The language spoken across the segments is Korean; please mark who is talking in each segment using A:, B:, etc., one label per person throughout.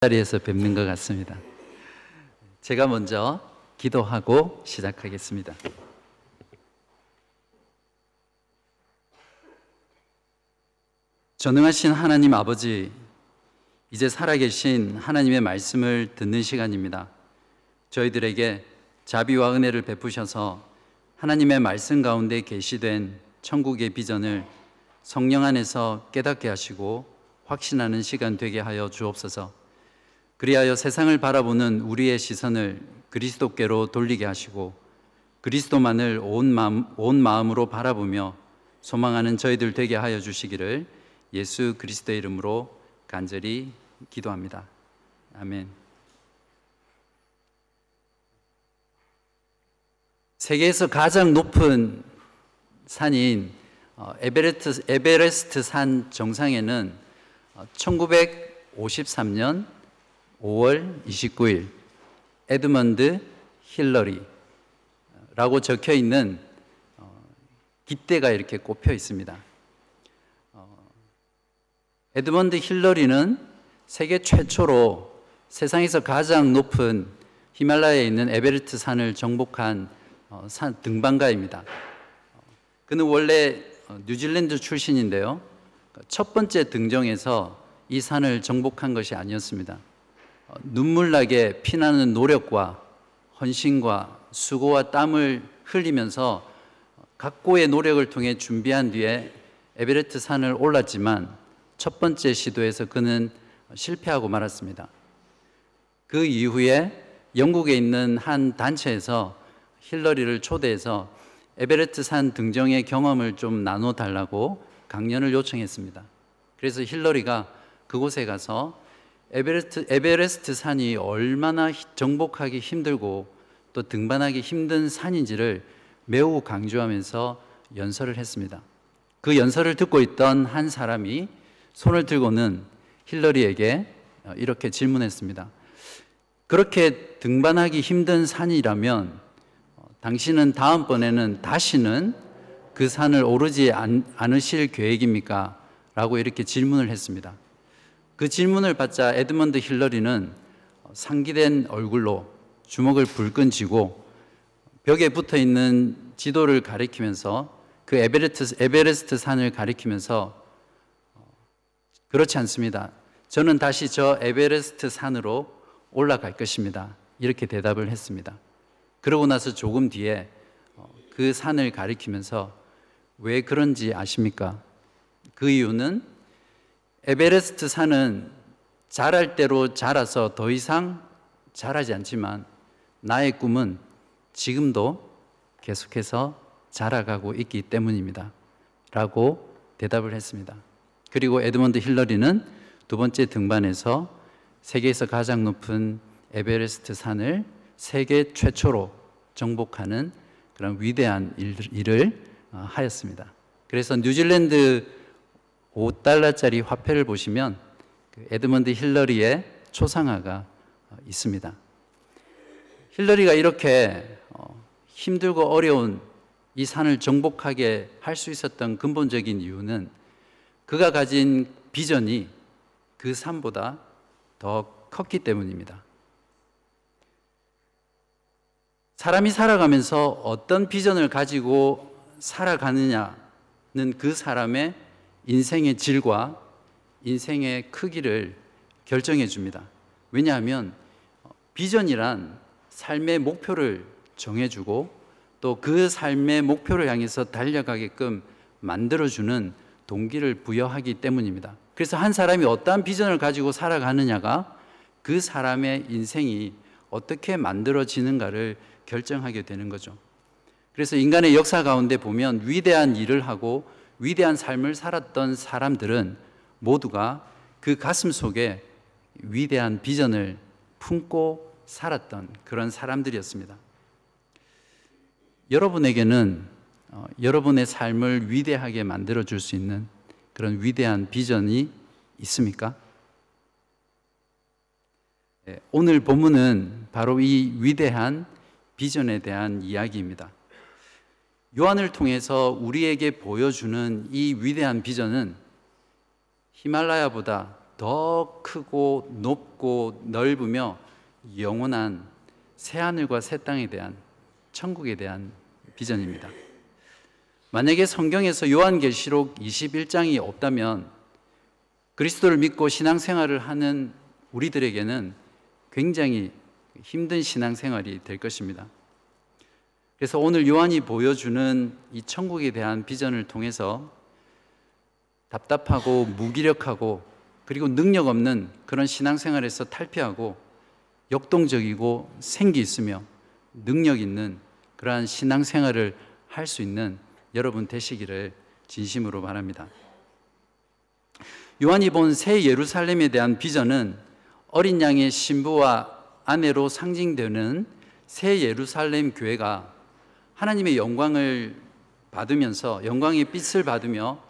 A: 자리에서 뵙는 것 같습니다. 제가 먼저 기도하고 시작하겠습니다. 전능하신 하나님 아버지, 이제 살아계신 하나님의 말씀을 듣는 시간입니다. 저희들에게 자비와 은혜를 베푸셔서 하나님의 말씀 가운데 계시된 천국의 비전을 성령 안에서 깨닫게 하시고 확신하는 시간 되게 하여 주옵소서. 그리하여 세상을 바라보는 우리의 시선을 그리스도께로 돌리게 하시고 그리스도만을 온 마음, 온 마음으로 바라보며 소망하는 저희들 되게 하여 주시기를 예수 그리스도의 이름으로 간절히 기도합니다. 아멘. 세계에서 가장 높은 산인 어, 에베레스트, 에베레스트 산 정상에는 1953년 5월 29일 에드먼드 힐러리라고 적혀 있는 어, 깃대가 이렇게 꼽혀 있습니다. 어, 에드먼드 힐러리는 세계 최초로 세상에서 가장 높은 히말라야에 있는 에베레스트 산을 정복한 어, 산 등반가입니다. 그는 원래 뉴질랜드 출신인데요. 첫 번째 등정에서 이 산을 정복한 것이 아니었습니다. 어, 눈물나게 피나는 노력과 헌신과 수고와 땀을 흘리면서 각고의 노력을 통해 준비한 뒤에 에베레트 산을 올랐지만 첫 번째 시도에서 그는 실패하고 말았습니다. 그 이후에 영국에 있는 한 단체에서 힐러리를 초대해서 에베레스트 산 등정의 경험을 좀 나눠 달라고 강연을 요청했습니다. 그래서 힐러리가 그곳에 가서 에베레스트, 에베레스트 산이 얼마나 정복하기 힘들고 또 등반하기 힘든 산인지를 매우 강조하면서 연설을 했습니다. 그 연설을 듣고 있던 한 사람이 손을 들고는 힐러리에게 이렇게 질문했습니다. 그렇게 등반하기 힘든 산이라면 당신은 다음번에는 다시는 그 산을 오르지 않 으실 계획입니까? 라고 이렇게 질문을 했습니다. 그 질문을 받자 에드먼드 힐러리는 상기된 얼굴로 주먹을 불끈 쥐고 벽에 붙어 있는 지도를 가리키면서 그 에베레스트, 에베레스트 산을 가리키면서 그렇지 않습니다. 저는 다시 저 에베레스트 산으로 올라갈 것입니다. 이렇게 대답을 했습니다. 그러고 나서 조금 뒤에 그 산을 가리키면서 왜 그런지 아십니까? 그 이유는 에베레스트 산은 자랄 대로 자라서 더 이상 자라지 않지만 나의 꿈은 지금도 계속해서 자라가고 있기 때문입니다. 라고 대답을 했습니다. 그리고 에드먼드 힐러리는 두 번째 등반에서 세계에서 가장 높은 에베레스트 산을 세계 최초로 정복하는 그런 위대한 일을 어, 하였습니다. 그래서 뉴질랜드 5달러짜리 화폐를 보시면 그 에드먼드 힐러리의 초상화가 어, 있습니다. 힐러리가 이렇게 어, 힘들고 어려운 이 산을 정복하게 할 수 있었던 근본적인 이유는 그가 가진 비전이 그 산보다 더 컸기 때문입니다. 사람이 살아가면서 어떤 비전을 가지고 살아가느냐는 그 사람의 인생의 질과 인생의 크기를 결정해 줍니다. 왜냐하면 비전이란 삶의 목표를 정해주고 또 그 삶의 목표를 향해서 달려가게끔 만들어주는 동기를 부여하기 때문입니다. 그래서 한 사람이 어떠한 비전을 가지고 살아가느냐가 그 사람의 인생이 어떻게 만들어지는가를 결정하게 되는 거죠. 그래서 인간의 역사 가운데 보면 위대한 일을 하고 위대한 삶을 살았던 사람들은 모두가 그 가슴 속에 위대한 비전을 품고 살았던 그런 사람들이었습니다. 여러분에게는 어, 여러분의 삶을 위대하게 만들어 줄 수 있는 그런 위대한 비전이 있습니까? 네, 오늘 본문은 바로 이 위대한 비전에 대한 이야기입니다. 요한을 통해서 우리에게 보여주는 이 위대한 비전은 히말라야보다 더 크고 높고 넓으며 영원한 새하늘과 새 땅에 대한 천국에 대한 비전입니다. 만약에 성경에서 요한계시록 21장이 없다면 그리스도를 믿고 신앙생활을 하는 우리들에게는 굉장히 힘든 신앙생활이 될 것입니다. 그래서 오늘 요한이 보여주는 이 천국에 대한 비전을 통해서 답답하고 무기력하고 그리고 능력 없는 그런 신앙생활에서 탈피하고 역동적이고 생기 있으며 능력 있는 그러한 신앙생활을 할 수 있는 여러분 되시기를 진심으로 바랍니다. 요한이 본 새 예루살렘에 대한 비전은 어린 양의 신부와 아내로 상징되는 새 예루살렘 교회가 하나님의 영광을 받으면서 영광의 빛을 받으며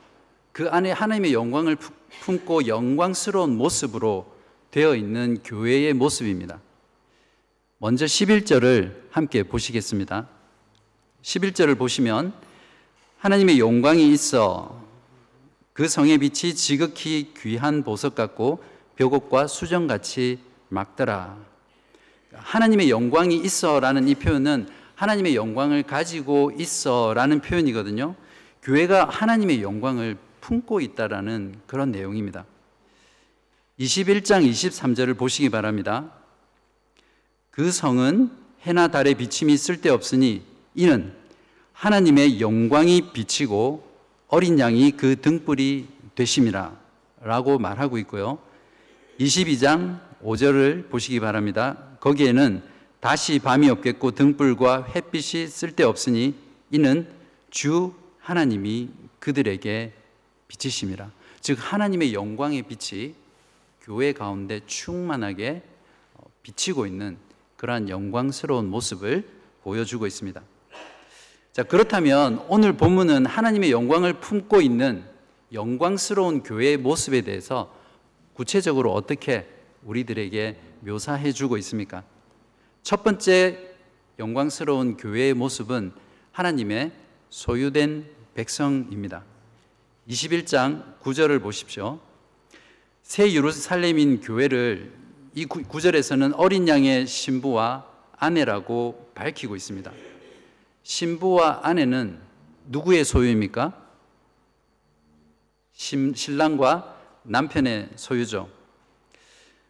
A: 그 안에 하나님의 영광을 품고 영광스러운 모습으로 되어 있는 교회의 모습입니다. 먼저 11절을 함께 보시겠습니다. 11절을 보시면 하나님의 영광이 있어 그 성의 빛이 지극히 귀한 보석 같고 벽옥과 수정같이 막더라. 하나님의 영광이 있어라는 이 표현은 하나님의 영광을 가지고 있어라는 표현이거든요. 교회가 하나님의 영광을 품고 있다라는 그런 내용입니다. 21장 23절을 보시기 바랍니다. 그 성은 해나 달의 비침이 쓸데없으니 이는 하나님의 영광이 비치고 어린 양이 그 등불이 되심이라 라고 말하고 있고요. 22장 5절을 보시기 바랍니다. 거기에는 다시 밤이 없겠고 등불과 햇빛이 쓸데없으니 이는 주 하나님이 그들에게 빛이심이라. 즉 하나님의 영광의 빛이 교회 가운데 충만하게 어, 비치고 있는 그러한 영광스러운 모습을 보여주고 있습니다. 자, 그렇다면 오늘 본문은 하나님의 영광을 품고 있는 영광스러운 교회의 모습에 대해서 구체적으로 어떻게 우리들에게 묘사해 주고 있습니까? 첫 번째 영광스러운 교회의 모습은 하나님의 소유된 백성입니다. 21장 9절을 보십시오. 새 예루살렘인 교회를 이 9절에서는 어린 양의 신부와 아내라고 밝히고 있습니다. 신부와 아내는 누구의 소유입니까? 신랑과 남편의 소유죠.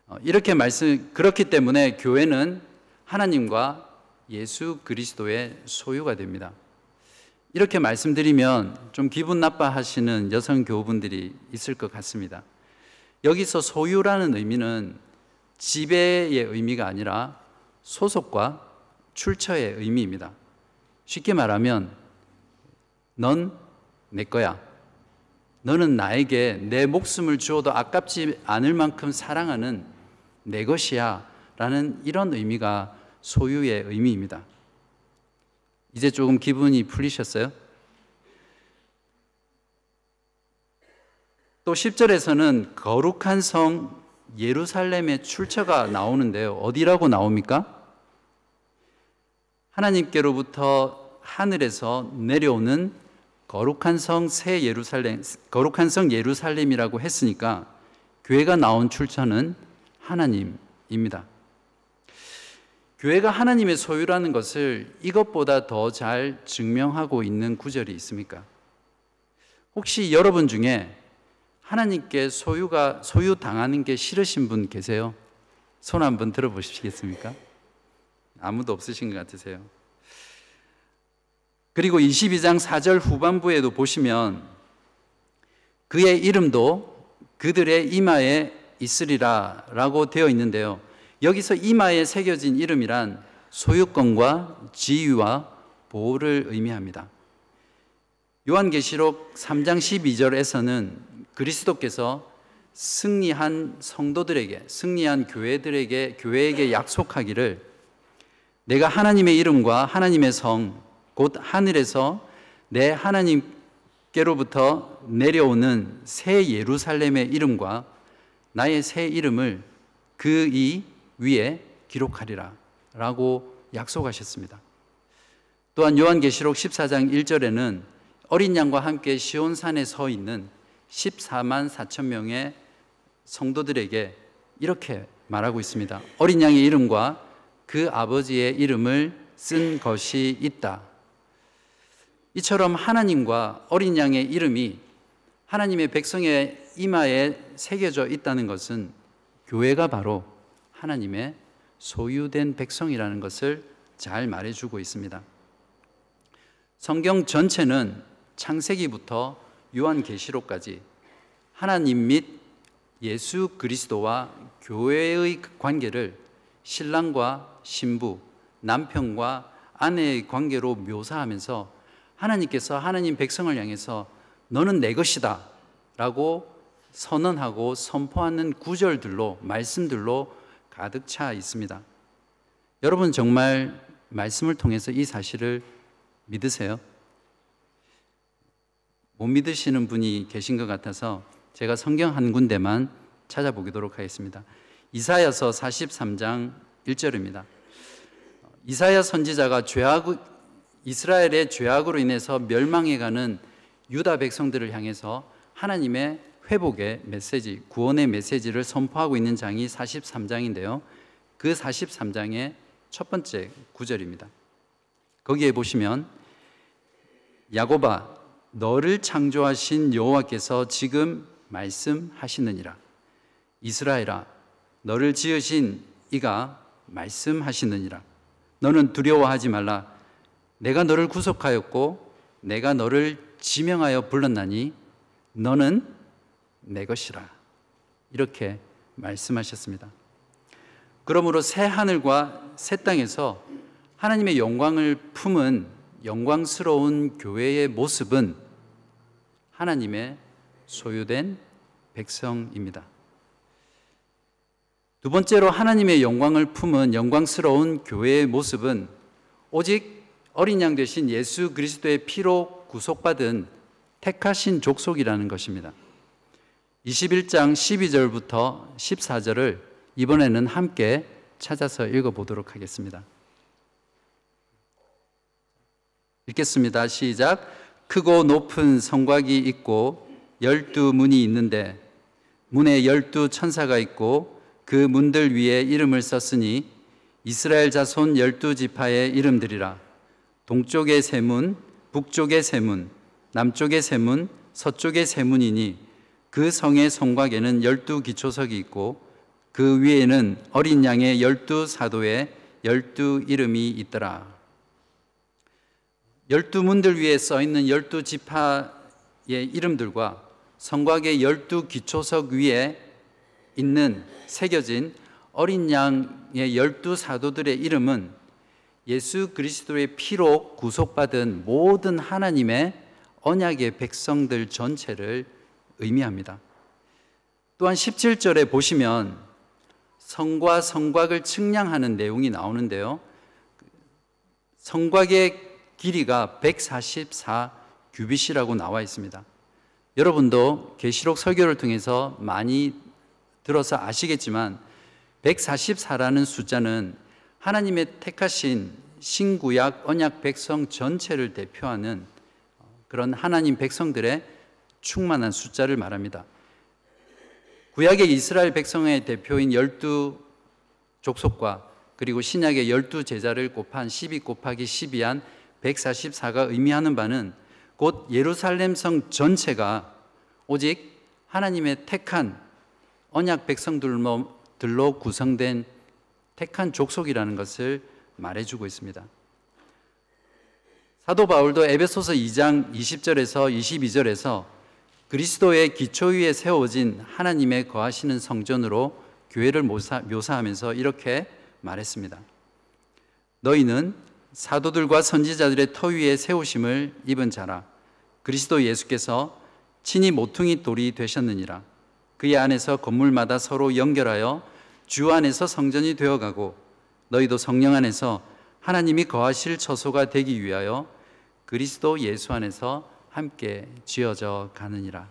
A: 어, 이렇게 말씀 그렇기 때문에 교회는 하나님과 예수 그리스도의 소유가 됩니다. 이렇게 말씀드리면 좀 기분 나빠하시는 여성 교우분들이 있을 것 같습니다. 여기서 소유라는 의미는 지배의 의미가 아니라 소속과 출처의 의미입니다. 쉽게 말하면 넌 내 거야. 너는 나에게 내 목숨을 주어도 아깝지 않을 만큼 사랑하는 내 것이야. 라는 이런 의미가 소유의 의미입니다. 이제 조금 기분이 풀리셨어요? 또 10절에서는 거룩한 성 예루살렘의 출처가 나오는데요. 어디라고 나옵니까? 하나님께로부터 하늘에서 내려오는 거룩한 성 새 예루살렘, 거룩한 성 예루살렘이라고 했으니까 교회가 나온 출처는 하나님입니다. 교회가 하나님의 소유라는 것을 이것보다 더 잘 증명하고 있는 구절이 있습니까? 혹시 여러분 중에 하나님께 소유가 소유 당하는 게 싫으신 분 계세요? 손 한번 들어보시겠습니까? 아무도 없으신 것 같으세요. 그리고 22장 4절 후반부에도 보시면 그의 이름도 그들의 이마에 있으리라 라고 되어 있는데요. 여기서 이마에 새겨진 이름이란 소유권과 지위와 보호를 의미합니다. 요한계시록 3장 12절에서는 그리스도께서 승리한 성도들에게, 승리한 교회들에게, 교회에게 약속하기를 내가 하나님의 이름과 하나님의 성, 곧 하늘에서 내 하나님께로부터 내려오는 새 예루살렘의 이름과 나의 새 이름을 그이 위에 기록하리라 라고 약속하셨습니다. 또한 요한계시록 14장 1절에는 어린 양과 함께 시온산에 서 있는 14만 4천 명의 성도들에게 이렇게 말하고 있습니다. 어린 양의 이름과 그 아버지의 이름을 쓴 것이 있다. 이처럼 하나님과 어린 양의 이름이 하나님의 백성의 이마에 새겨져 있다는 것은 교회가 바로 하나님의 소유된 백성이라는 것을 잘 말해주고 있습니다. 성경 전체는 창세기부터 요한계시록까지 하나님 및 예수 그리스도와 교회의 관계를 신랑과 신부, 남편과 아내의 관계로 묘사하면서 하나님께서 하나님 백성을 향해서 너는 내 것이다 라고 선언하고 선포하는 구절들로, 말씀들로 가득 차 있습니다. 여러분 정말 말씀을 통해서 이 사실을 믿으세요? 못 믿으시는 분이 계신 것 같아서 제가 성경 한 군데만 찾아보도록 하겠습니다. 이사야서 43장 1절입니다. 이사야 선지자가 죄악 이스라엘의 죄악으로 인해서 멸망해가는 유다 백성들을 향해서 하나님의 회복의 메시지, 구원의 메시지를 선포하고 있는 장이 43장인데요. 그 43장의 첫 번째 구절입니다. 거기에 보시면 야고바 너를 창조하신 여호와께서 지금 말씀하시느니라. 이스라엘아 너를 지으신 이가 말씀하시느니라. 너는 두려워하지 말라. 내가 너를 구속하였고 내가 너를 지명하여 불렀나니 너는 내 것이라. 이렇게 말씀하셨습니다. 그러므로 새 하늘과 새 땅에서 하나님의 영광을 품은 영광스러운 교회의 모습은 하나님의 소유된 백성입니다. 두 번째로 하나님의 영광을 품은 영광스러운 교회의 모습은 오직 어린 양 되신 예수 그리스도의 피로 구속받은 택하신 족속이라는 것입니다. 21장 12절부터 14절을 이번에는 함께 찾아서 읽어보도록 하겠습니다. 읽겠습니다. 시작. 크고 높은 성곽이 있고 열두 문이 있는데 문에 열두 천사가 있고 그 문들 위에 이름을 썼으니 이스라엘 자손 열두 지파의 이름들이라 동쪽의 세 문, 북쪽의 세 문, 남쪽의 세 문, 서쪽의 세 문이니 그 성의 성곽에는 열두 기초석이 있고 그 위에는 어린 양의 열두 사도의 열두 이름이 있더라. 열두 문들 위에 써 있는 열두 지파의 이름들과 성곽의 열두 기초석 위에 있는 새겨진 어린 양의 열두 사도들의 이름은 예수 그리스도의 피로 구속받은 모든 하나님의 언약의 백성들 전체를 의미합니다. 또한 17절에 보시면 성과 성곽을 측량하는 내용이 나오는데요. 성곽의 길이가 144 규빗이라고 나와 있습니다. 여러분도 계시록 설교를 통해서 많이 들어서 아시겠지만 144라는 숫자는 하나님의 택하신 신구약 언약 백성 전체를 대표하는 그런 하나님 백성들의 충만한 숫자를 말합니다. 구약의 이스라엘 백성의 대표인 열두 족속과 그리고 신약의 열두 제자를 곱한 12 곱하기 12한 144가 의미하는 바는 곧 예루살렘 성 전체가 오직 하나님의 택한 언약 백성들로 구성된 택한 족속이라는 것을 말해주고 있습니다. 사도 바울도 에베소서 2장 20절에서 22절에서 그리스도의 기초 위에 세워진 하나님의 거하시는 성전으로 교회를 묘사하면서 이렇게 말했습니다. 너희는 사도들과 선지자들의 터 위에 세우심을 입은 자라. 그리스도 예수께서 친히 모퉁이 돌이 되셨느니라. 그의 안에서 건물마다 서로 연결하여 주 안에서 성전이 되어가고 너희도 성령 안에서 하나님이 거하실 처소가 되기 위하여 그리스도 예수 안에서 함께 지어져 가느니라.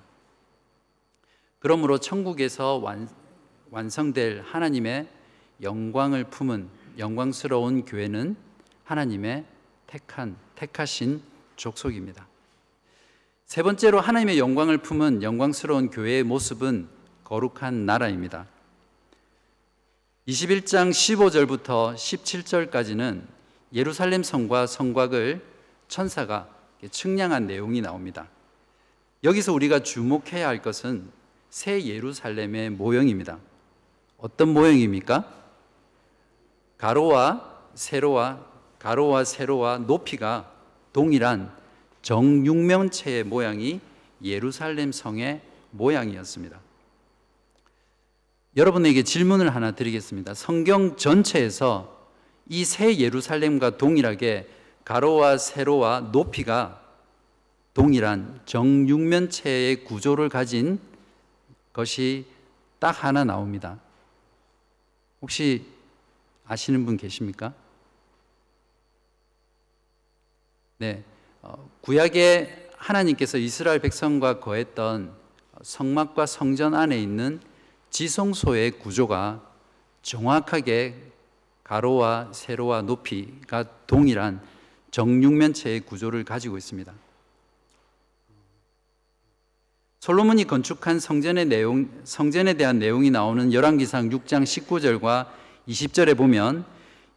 A: 그러므로 천국에서 완, 완성될 하나님의 영광을 품은 영광스러운 교회는 하나님의 택한 택하신 족속입니다. 세 번째로 하나님의 영광을 품은 영광스러운 교회의 모습은 거룩한 나라입니다. 21장 15절부터 17절까지는 예루살렘 성과 성곽을 천사가 측량한 내용이 나옵니다. 여기서 우리가 주목해야 할 것은 새 예루살렘의 모형입니다. 어떤 모형입니까? 가로와 세로와 가로와 세로와 높이가 동일한 정육면체의 모양이 예루살렘 성의 모양이었습니다. 여러분에게 질문을 하나 드리겠습니다. 성경 전체에서 이 새 예루살렘과 동일하게 가로와 세로와 높이가 동일한 정육면체의 구조를 가진 것이 딱 하나 나옵니다. 혹시 아시는 분 계십니까? 네. 어, 구약에 하나님께서 이스라엘 백성과 거했던 성막과 성전 안에 있는 지성소의 구조가 정확하게 가로와 세로와 높이가 동일한 정육면체의 구조를 가지고 있습니다. 솔로몬이 건축한 성전의 내용, 성전에 대한 내용이 나오는 열왕기상 6장 19절과 20절에 보면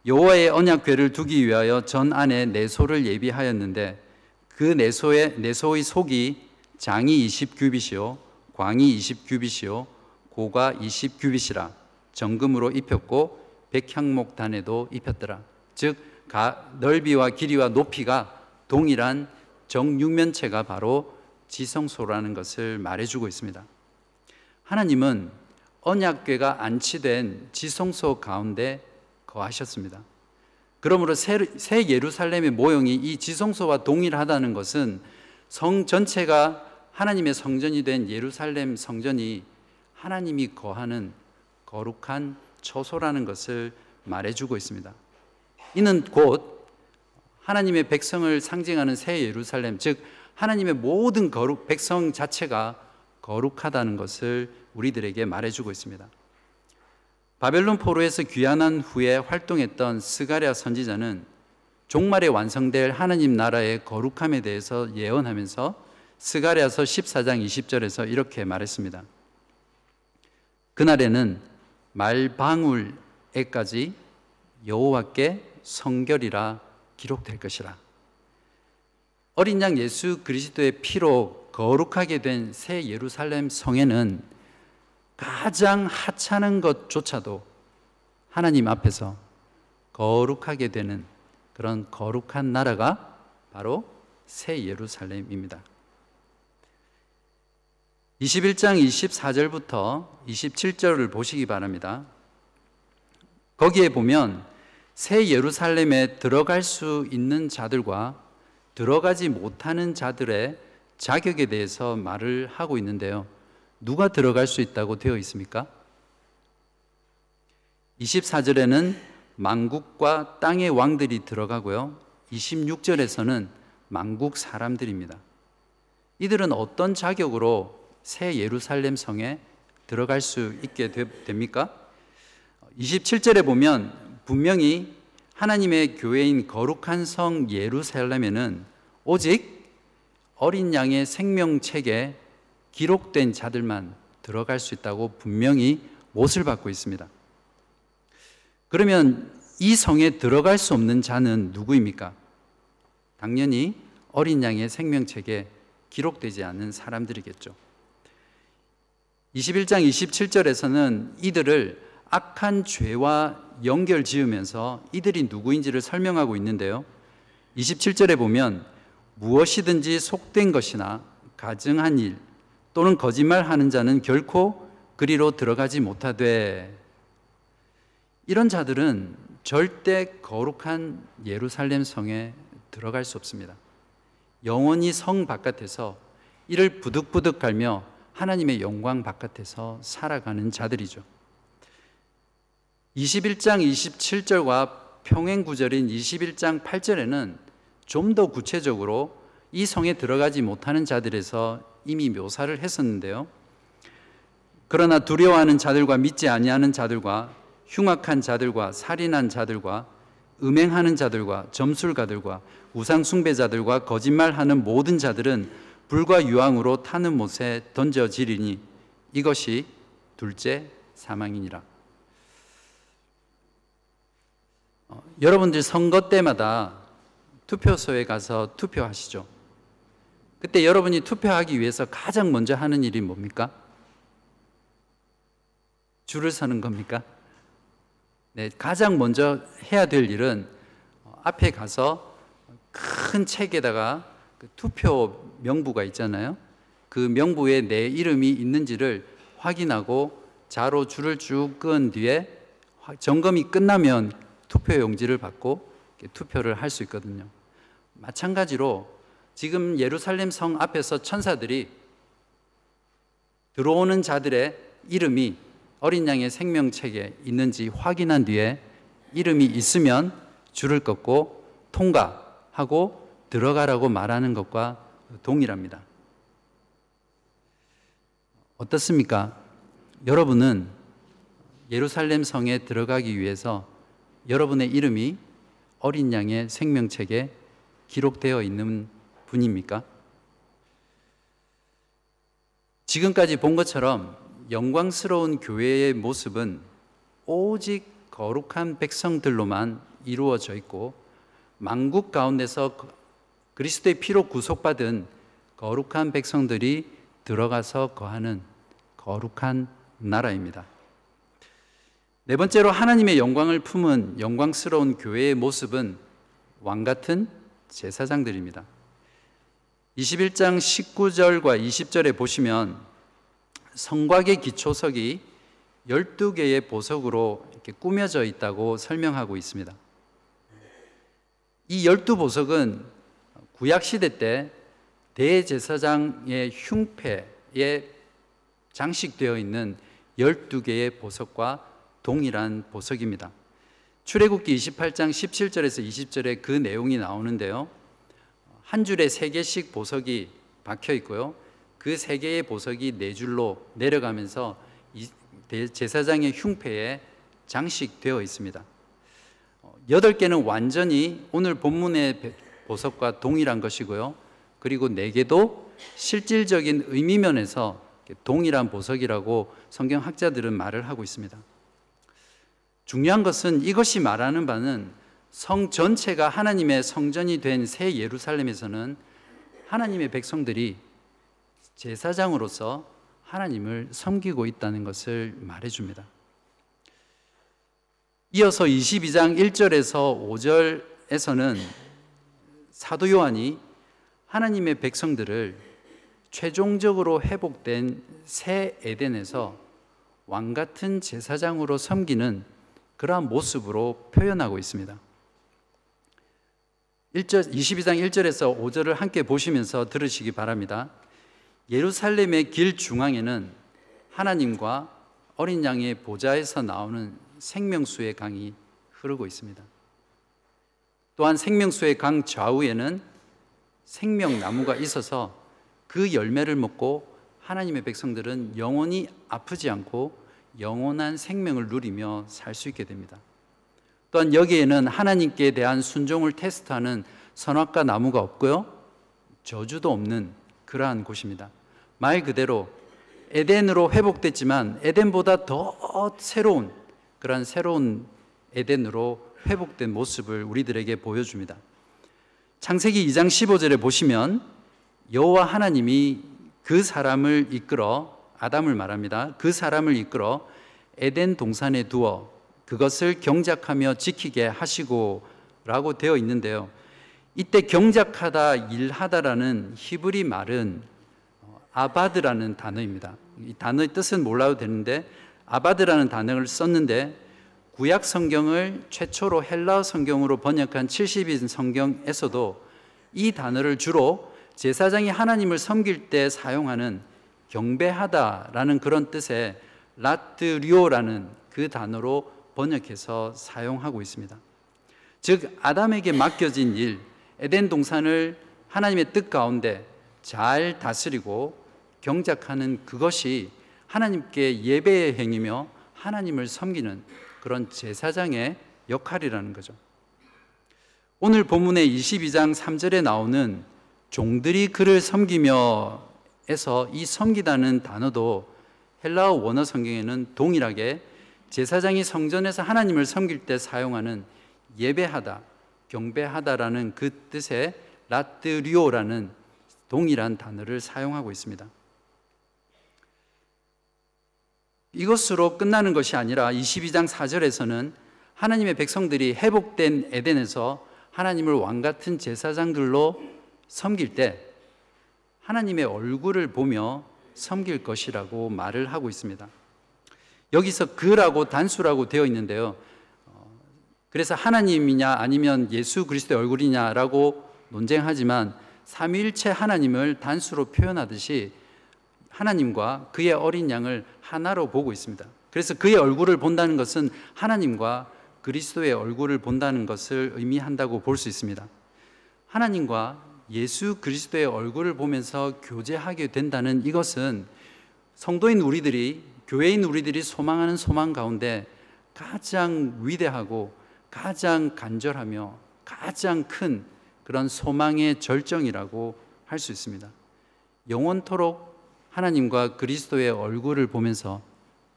A: 여호와의 언약궤를 두기 위하여 전 안에 내소를 예비하였는데 그 내소의 내소의 속이 장이 20규빗이요 광이 20규빗이요 고가 20규빗이라 정금으로 입혔고 백향목단에도 입혔더라. 즉 넓이와 길이와 높이가 동일한 정육면체가 바로 지성소라는 것을 말해주고 있습니다. 하나님은 언약궤가 안치된 지성소 가운데 거하셨습니다. 그러므로 새, 예루살렘의 모형이 이 지성소와 동일하다는 것은 성 전체가 하나님의 성전이 된 예루살렘 성전이 하나님이 거하는 거룩한 처소라는 것을 말해주고 있습니다. 이는 곧 하나님의 백성을 상징하는 새 예루살렘, 즉 하나님의 모든 거룩 백성 자체가 거룩하다는 것을 우리들에게 말해주고 있습니다. 바벨론 포로에서 귀환한 후에 활동했던 스가랴 선지자는 종말에 완성될 하나님 나라의 거룩함에 대해서 예언하면서 스가랴서 14장 20절에서 이렇게 말했습니다. 그날에는 말방울에까지 여호와께 성결이라 기록될 것이라. 어린 양 예수 그리스도의 피로 거룩하게 된 새 예루살렘 성에는 가장 하찮은 것조차도 하나님 앞에서 거룩하게 되는 그런 거룩한 나라가 바로 새 예루살렘입니다. 21장 24절부터 27절을 보시기 바랍니다. 거기에 보면 새 예루살렘에 들어갈 수 있는 자들과 들어가지 못하는 자들의 자격에 대해서 말을 하고 있는데요. 누가 들어갈 수 있다고 되어 있습니까? 24절에는 망국과 땅의 왕들이 들어가고요. 26절에서는 망국 사람들입니다. 이들은 어떤 자격으로 새 예루살렘 성에 들어갈 수 있게 됩니까? 27절에 보면 분명히 하나님의 교회인 거룩한 성 예루살렘에는 오직 어린 양의 생명책에 기록된 자들만 들어갈 수 있다고 분명히 못을 받고 있습니다. 그러면 이 성에 들어갈 수 없는 자는 누구입니까? 당연히 어린 양의 생명책에 기록되지 않은 사람들이겠죠. 21장 27절에서는 이들을 악한 죄와 연결 지으면서 이들이 누구인지를 설명하고 있는데요. 27절에 보면 무엇이든지 속된 것이나 가증한 일, 또는 거짓말하는 자는 결코 그리로 들어가지 못하되 이런 자들은 절대 거룩한 예루살렘 성에 들어갈 수 없습니다. 영원히 성 바깥에서 이를 부득부득 갈며 하나님의 영광 바깥에서 살아가는 자들이죠. 21장 27절과 평행 구절인 21장 8절에는 좀 더 구체적으로 이 성에 들어가지 못하는 자들에서 이미 묘사를 했었는데요. 그러나 두려워하는 자들과 믿지 아니하는 자들과 흉악한 자들과 살인한 자들과 음행하는 자들과 점술가들과 우상 숭배자들과 거짓말하는 모든 자들은 불과 유황으로 타는 못에 던져지리니 이것이 둘째 사망이니라. 어, 여러분들 선거 때마다 투표소에 가서 투표하시죠. 그때 여러분이 투표하기 위해서 가장 먼저 하는 일이 뭡니까? 줄을 서는 겁니까? 네, 가장 먼저 해야 될 일은 앞에 가서 큰 책에다가 그 투표 명부가 있잖아요. 그 명부에 내 이름이 있는지를 확인하고 자로 줄을 쭉 끈 뒤에 점검이 끝나면 투표 용지를 받고 투표를 할 수 있거든요. 마찬가지로 지금 예루살렘 성 앞에서 천사들이 들어오는 자들의 이름이 어린 양의 생명책에 있는지 확인한 뒤에 이름이 있으면 줄을 꺾고 통과하고 들어가라고 말하는 것과 동일합니다. 어떻습니까? 여러분은 예루살렘 성에 들어가기 위해서 여러분의 이름이 어린 양의 생명책에 기록되어 있는 분입니까? 지금까지 본 것처럼 영광스러운 교회의 모습은 오직 거룩한 백성들로만 이루어져 있고 망국 가운데서 그리스도의 피로 구속받은 거룩한 백성들이 들어가서 거하는 거룩한 나라입니다. 네 번째로 하나님의 영광을 품은 영광스러운 교회의 모습은 왕 같은 제사장들입니다. 21장 19절과 20절에 보시면 성곽의 기초석이 12개의 보석으로 이렇게 꾸며져 있다고 설명하고 있습니다. 이 12보석은 구약시대 때 대제사장의 흉패에 장식되어 있는 12개의 보석과 동일한 보석입니다. 출애굽기 28장 17절에서 20절에 그 내용이 나오는데요. 한 줄에 세 개씩 보석이 박혀 있고요. 그 세 개의 보석이 네 줄로 내려가면서 제사장의 흉패에 장식되어 있습니다. 여덟 개는 완전히 오늘 본문의 보석과 동일한 것이고요. 그리고 네 개도 실질적인 의미 면에서 동일한 보석이라고 성경학자들은 말을 하고 있습니다. 중요한 것은 이것이 말하는 바는 성 전체가 하나님의 성전이 된 새 예루살렘에서는 하나님의 백성들이 제사장으로서 하나님을 섬기고 있다는 것을 말해줍니다. 이어서 22장 1절에서 5절에서는 사도 요한이 하나님의 백성들을 최종적으로 회복된 새 에덴에서 왕 같은 제사장으로 섬기는 그러한 모습으로 표현하고 있습니다. 1절, 22장 1절에서 5절을 함께 보시면서 들으시기 바랍니다. 예루살렘의 길 중앙에는 하나님과 어린 양의 보좌에서 나오는 생명수의 강이 흐르고 있습니다. 또한 생명수의 강 좌우에는 생명나무가 있어서 그 열매를 먹고 하나님의 백성들은 영원히 아프지 않고 영원한 생명을 누리며 살 수 있게 됩니다. 또한 여기에는 하나님께 대한 순종을 테스트하는 선악과 나무가 없고요. 저주도 없는 그러한 곳입니다. 말 그대로 에덴으로 회복됐지만 에덴보다 더 새로운 그러한 새로운 에덴으로 회복된 모습을 우리들에게 보여줍니다. 창세기 2장 15절에 보시면 여호와 하나님이 그 사람을 이끌어 아담을 말합니다. 그 사람을 이끌어 에덴 동산에 두어 그것을 경작하며 지키게 하시고 라고 되어 있는데요. 이때 경작하다, 일하다라는 히브리 말은 아바드라는 단어입니다. 이 단어의 뜻은 몰라도 되는데 아바드라는 단어를 썼는데 구약 성경을 최초로 헬라어 성경으로 번역한 70인 성경에서도 이 단어를 주로 제사장이 하나님을 섬길 때 사용하는 경배하다라는 그런 뜻의 라트리오라는 그 단어로 번역해서 사용하고 있습니다. 즉 아담에게 맡겨진 일, 에덴 동산을 하나님의 뜻 가운데 잘 다스리고 경작하는 그것이 하나님께 예배의 행위며 하나님을 섬기는 그런 제사장의 역할이라는 거죠. 오늘 본문의 22장 3절에 나오는 종들이 그를 섬기며 에서 이 섬기다는 단어도 헬라어 원어 성경에는 동일하게 제사장이 성전에서 하나님을 섬길 때 사용하는 예배하다, 경배하다라는 그 뜻의 라트리오라는 동일한 단어를 사용하고 있습니다. 이것으로 끝나는 것이 아니라 22장 4절에서는 하나님의 백성들이 회복된 에덴에서 하나님을 왕 같은 제사장들로 섬길 때 하나님의 얼굴을 보며 섬길 것이라고 말을 하고 있습니다. 여기서 그라고 단수라고 되어 있는데요. 어, 그래서 하나님이냐 아니면 예수 그리스도의 얼굴이냐라고 논쟁하지만 삼위일체 하나님을 단수로 표현하듯이 하나님과 그의 어린 양을 하나로 보고 있습니다. 그래서 그의 얼굴을 본다는 것은 하나님과 그리스도의 얼굴을 본다는 것을 의미한다고 볼 수 있습니다. 하나님과 예수 그리스도의 얼굴을 보면서 교제하게 된다는 이것은 성도인 우리들이 교회인 우리들이 소망하는 소망 가운데 가장 위대하고 가장 간절하며 가장 큰 그런 소망의 절정이라고 할 수 있습니다. 영원토록 하나님과 그리스도의 얼굴을 보면서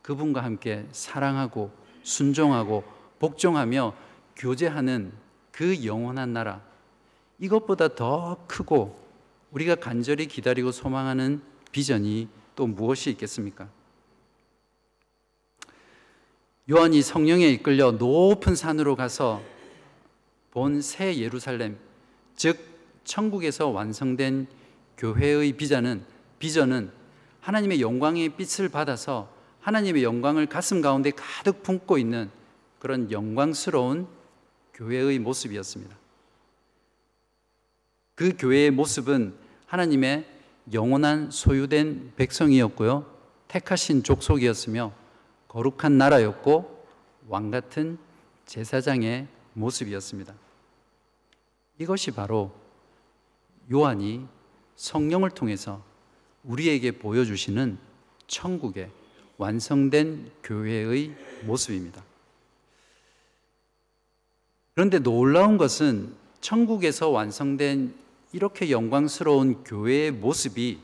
A: 그분과 함께 사랑하고 순종하고 복종하며 교제하는 그 영원한 나라 이것보다 더 크고 우리가 간절히 기다리고 소망하는 비전이 또 무엇이 있겠습니까? 요한이 성령에 이끌려 높은 산으로 가서 본 새 예루살렘, 즉 천국에서 완성된 교회의 비전은 비전은 하나님의 영광의 빛을 받아서 하나님의 영광을 가슴 가운데 가득 품고 있는 그런 영광스러운 교회의 모습이었습니다. 그 교회의 모습은 하나님의 영원한 소유된 백성이었고요. 택하신 족속이었으며 거룩한 나라였고 왕 같은 제사장의 모습이었습니다. 이것이 바로 요한이 성령을 통해서 우리에게 보여주시는 천국의 완성된 교회의 모습입니다. 그런데 놀라운 것은 천국에서 완성된 이렇게 영광스러운 교회의 모습이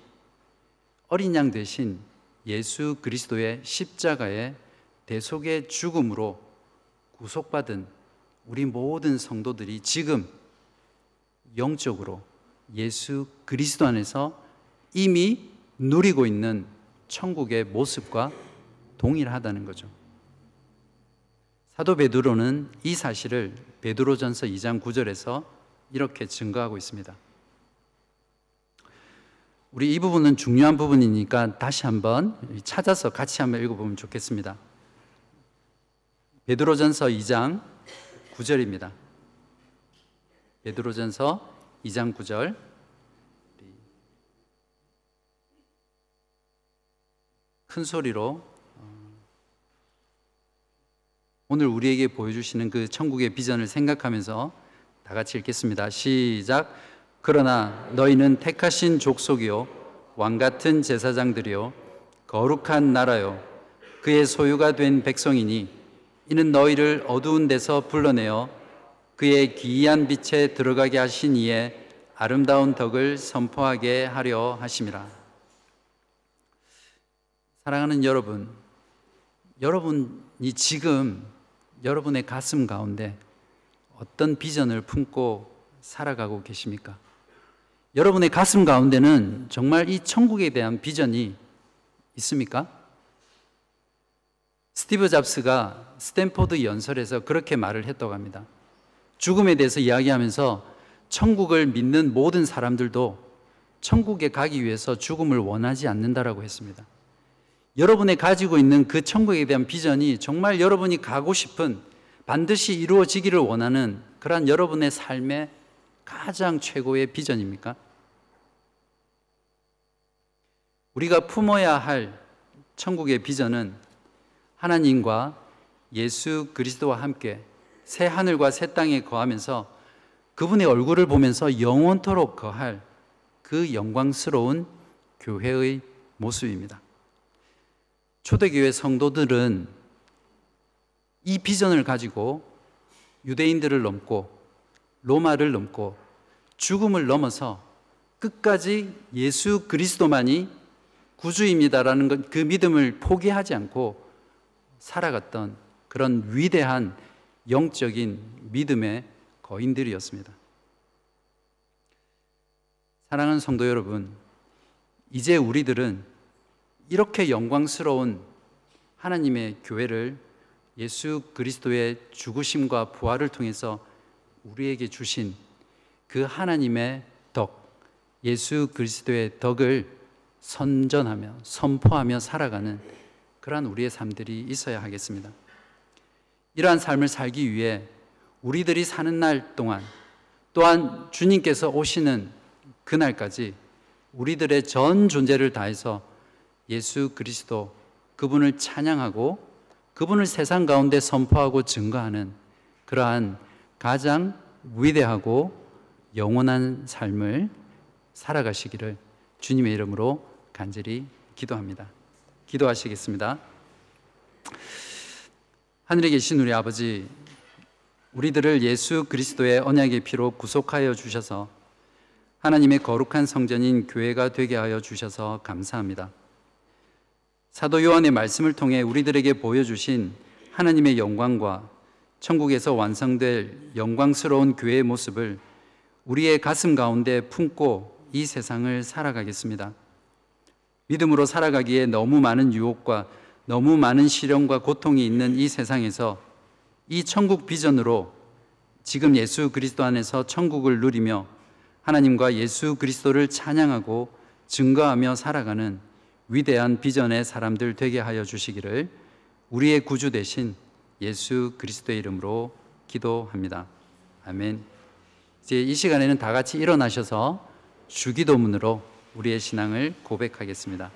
A: 어린 양 대신 예수 그리스도의 십자가의 대속의 죽음으로 구속받은 우리 모든 성도들이 지금 영적으로 예수 그리스도 안에서 이미 누리고 있는 천국의 모습과 동일하다는 거죠. 사도 베드로는 이 사실을 베드로전서 2장 9절에서 이렇게 증거하고 있습니다. 우리 이 부분은 중요한 부분이니까 다시 한번 찾아서 같이 한번 읽어보면 좋겠습니다. 베드로전서 2장 9절입니다. 베드로전서 2장 9절 큰 소리로 어, 오늘 우리에게 보여주시는 그 천국의 비전을 생각하면서 다 같이 읽겠습니다. 시작. 그러나 너희는 택하신 족속이요 왕 같은 제사장들이요 거룩한 나라요 그의 소유가 된 백성이니 이는 너희를 어두운 데서 불러내어 그의 기이한 빛에 들어가게 하신 이에 아름다운 덕을 선포하게 하려 하심이라. 사랑하는 여러분, 여러분이 지금 여러분의 가슴 가운데 어떤 비전을 품고 살아가고 계십니까? 여러분의 가슴 가운데는 정말 이 천국에 대한 비전이 있습니까? 스티브 잡스가 스탠포드 연설에서 그렇게 말을 했다고 합니다. 죽음에 대해서 이야기하면서 천국을 믿는 모든 사람들도 천국에 가기 위해서 죽음을 원하지 않는다라고 했습니다. 여러분의 가지고 있는 그 천국에 대한 비전이 정말 여러분이 가고 싶은 반드시 이루어지기를 원하는 그러한 여러분의 삶의 가장 최고의 비전입니까? 우리가 품어야 할 천국의 비전은 하나님과 예수 그리스도와 함께 새 하늘과 새 땅에 거하면서 그분의 얼굴을 보면서 영원토록 거할 그 영광스러운 교회의 모습입니다. 초대교회 성도들은 이 비전을 가지고 유대인들을 넘고 로마를 넘고 죽음을 넘어서 끝까지 예수 그리스도만이 구주입니다라는 것, 그 믿음을 포기하지 않고 살아갔던 그런 위대한 영적인 믿음의 거인들이었습니다. 사랑하는 성도 여러분, 이제 우리들은 이렇게 영광스러운 하나님의 교회를 예수 그리스도의 죽으심과 부활을 통해서 우리에게 주신 그 하나님의 덕, 예수 그리스도의 덕을 선전하며 선포하며 살아가는 그러한 우리의 삶들이 있어야 하겠습니다. 이러한 삶을 살기 위해 우리들이 사는 날 동안 또한 주님께서 오시는 그날까지 우리들의 전 존재를 다해서 예수 그리스도 그분을 찬양하고 그분을 세상 가운데 선포하고 증거하는 그러한 가장 위대하고 영원한 삶을 살아가시기를 주님의 이름으로 간절히 기도합니다. 기도하시겠습니다. 하늘에 계신 우리 아버지, 우리들을 예수 그리스도의 언약의 피로 구속하여 주셔서 하나님의 거룩한 성전인 교회가 되게 하여 주셔서 감사합니다. 사도 요한의 말씀을 통해 우리들에게 보여주신 하나님의 영광과 천국에서 완성될 영광스러운 교회의 모습을 우리의 가슴 가운데 품고 이 세상을 살아가겠습니다. 믿음으로 살아가기에 너무 많은 유혹과 너무 많은 시련과 고통이 있는 이 세상에서 이 천국 비전으로 지금 예수 그리스도 안에서 천국을 누리며 하나님과 예수 그리스도를 찬양하고 증거하며 살아가는 위대한 비전의 사람들 되게 하여 주시기를 우리의 구주 되신 예수 그리스도의 이름으로 기도합니다. 아멘. 이제 이 시간에는 다 같이 일어나셔서 주기도문으로 우리의 신앙을 고백하겠습니다.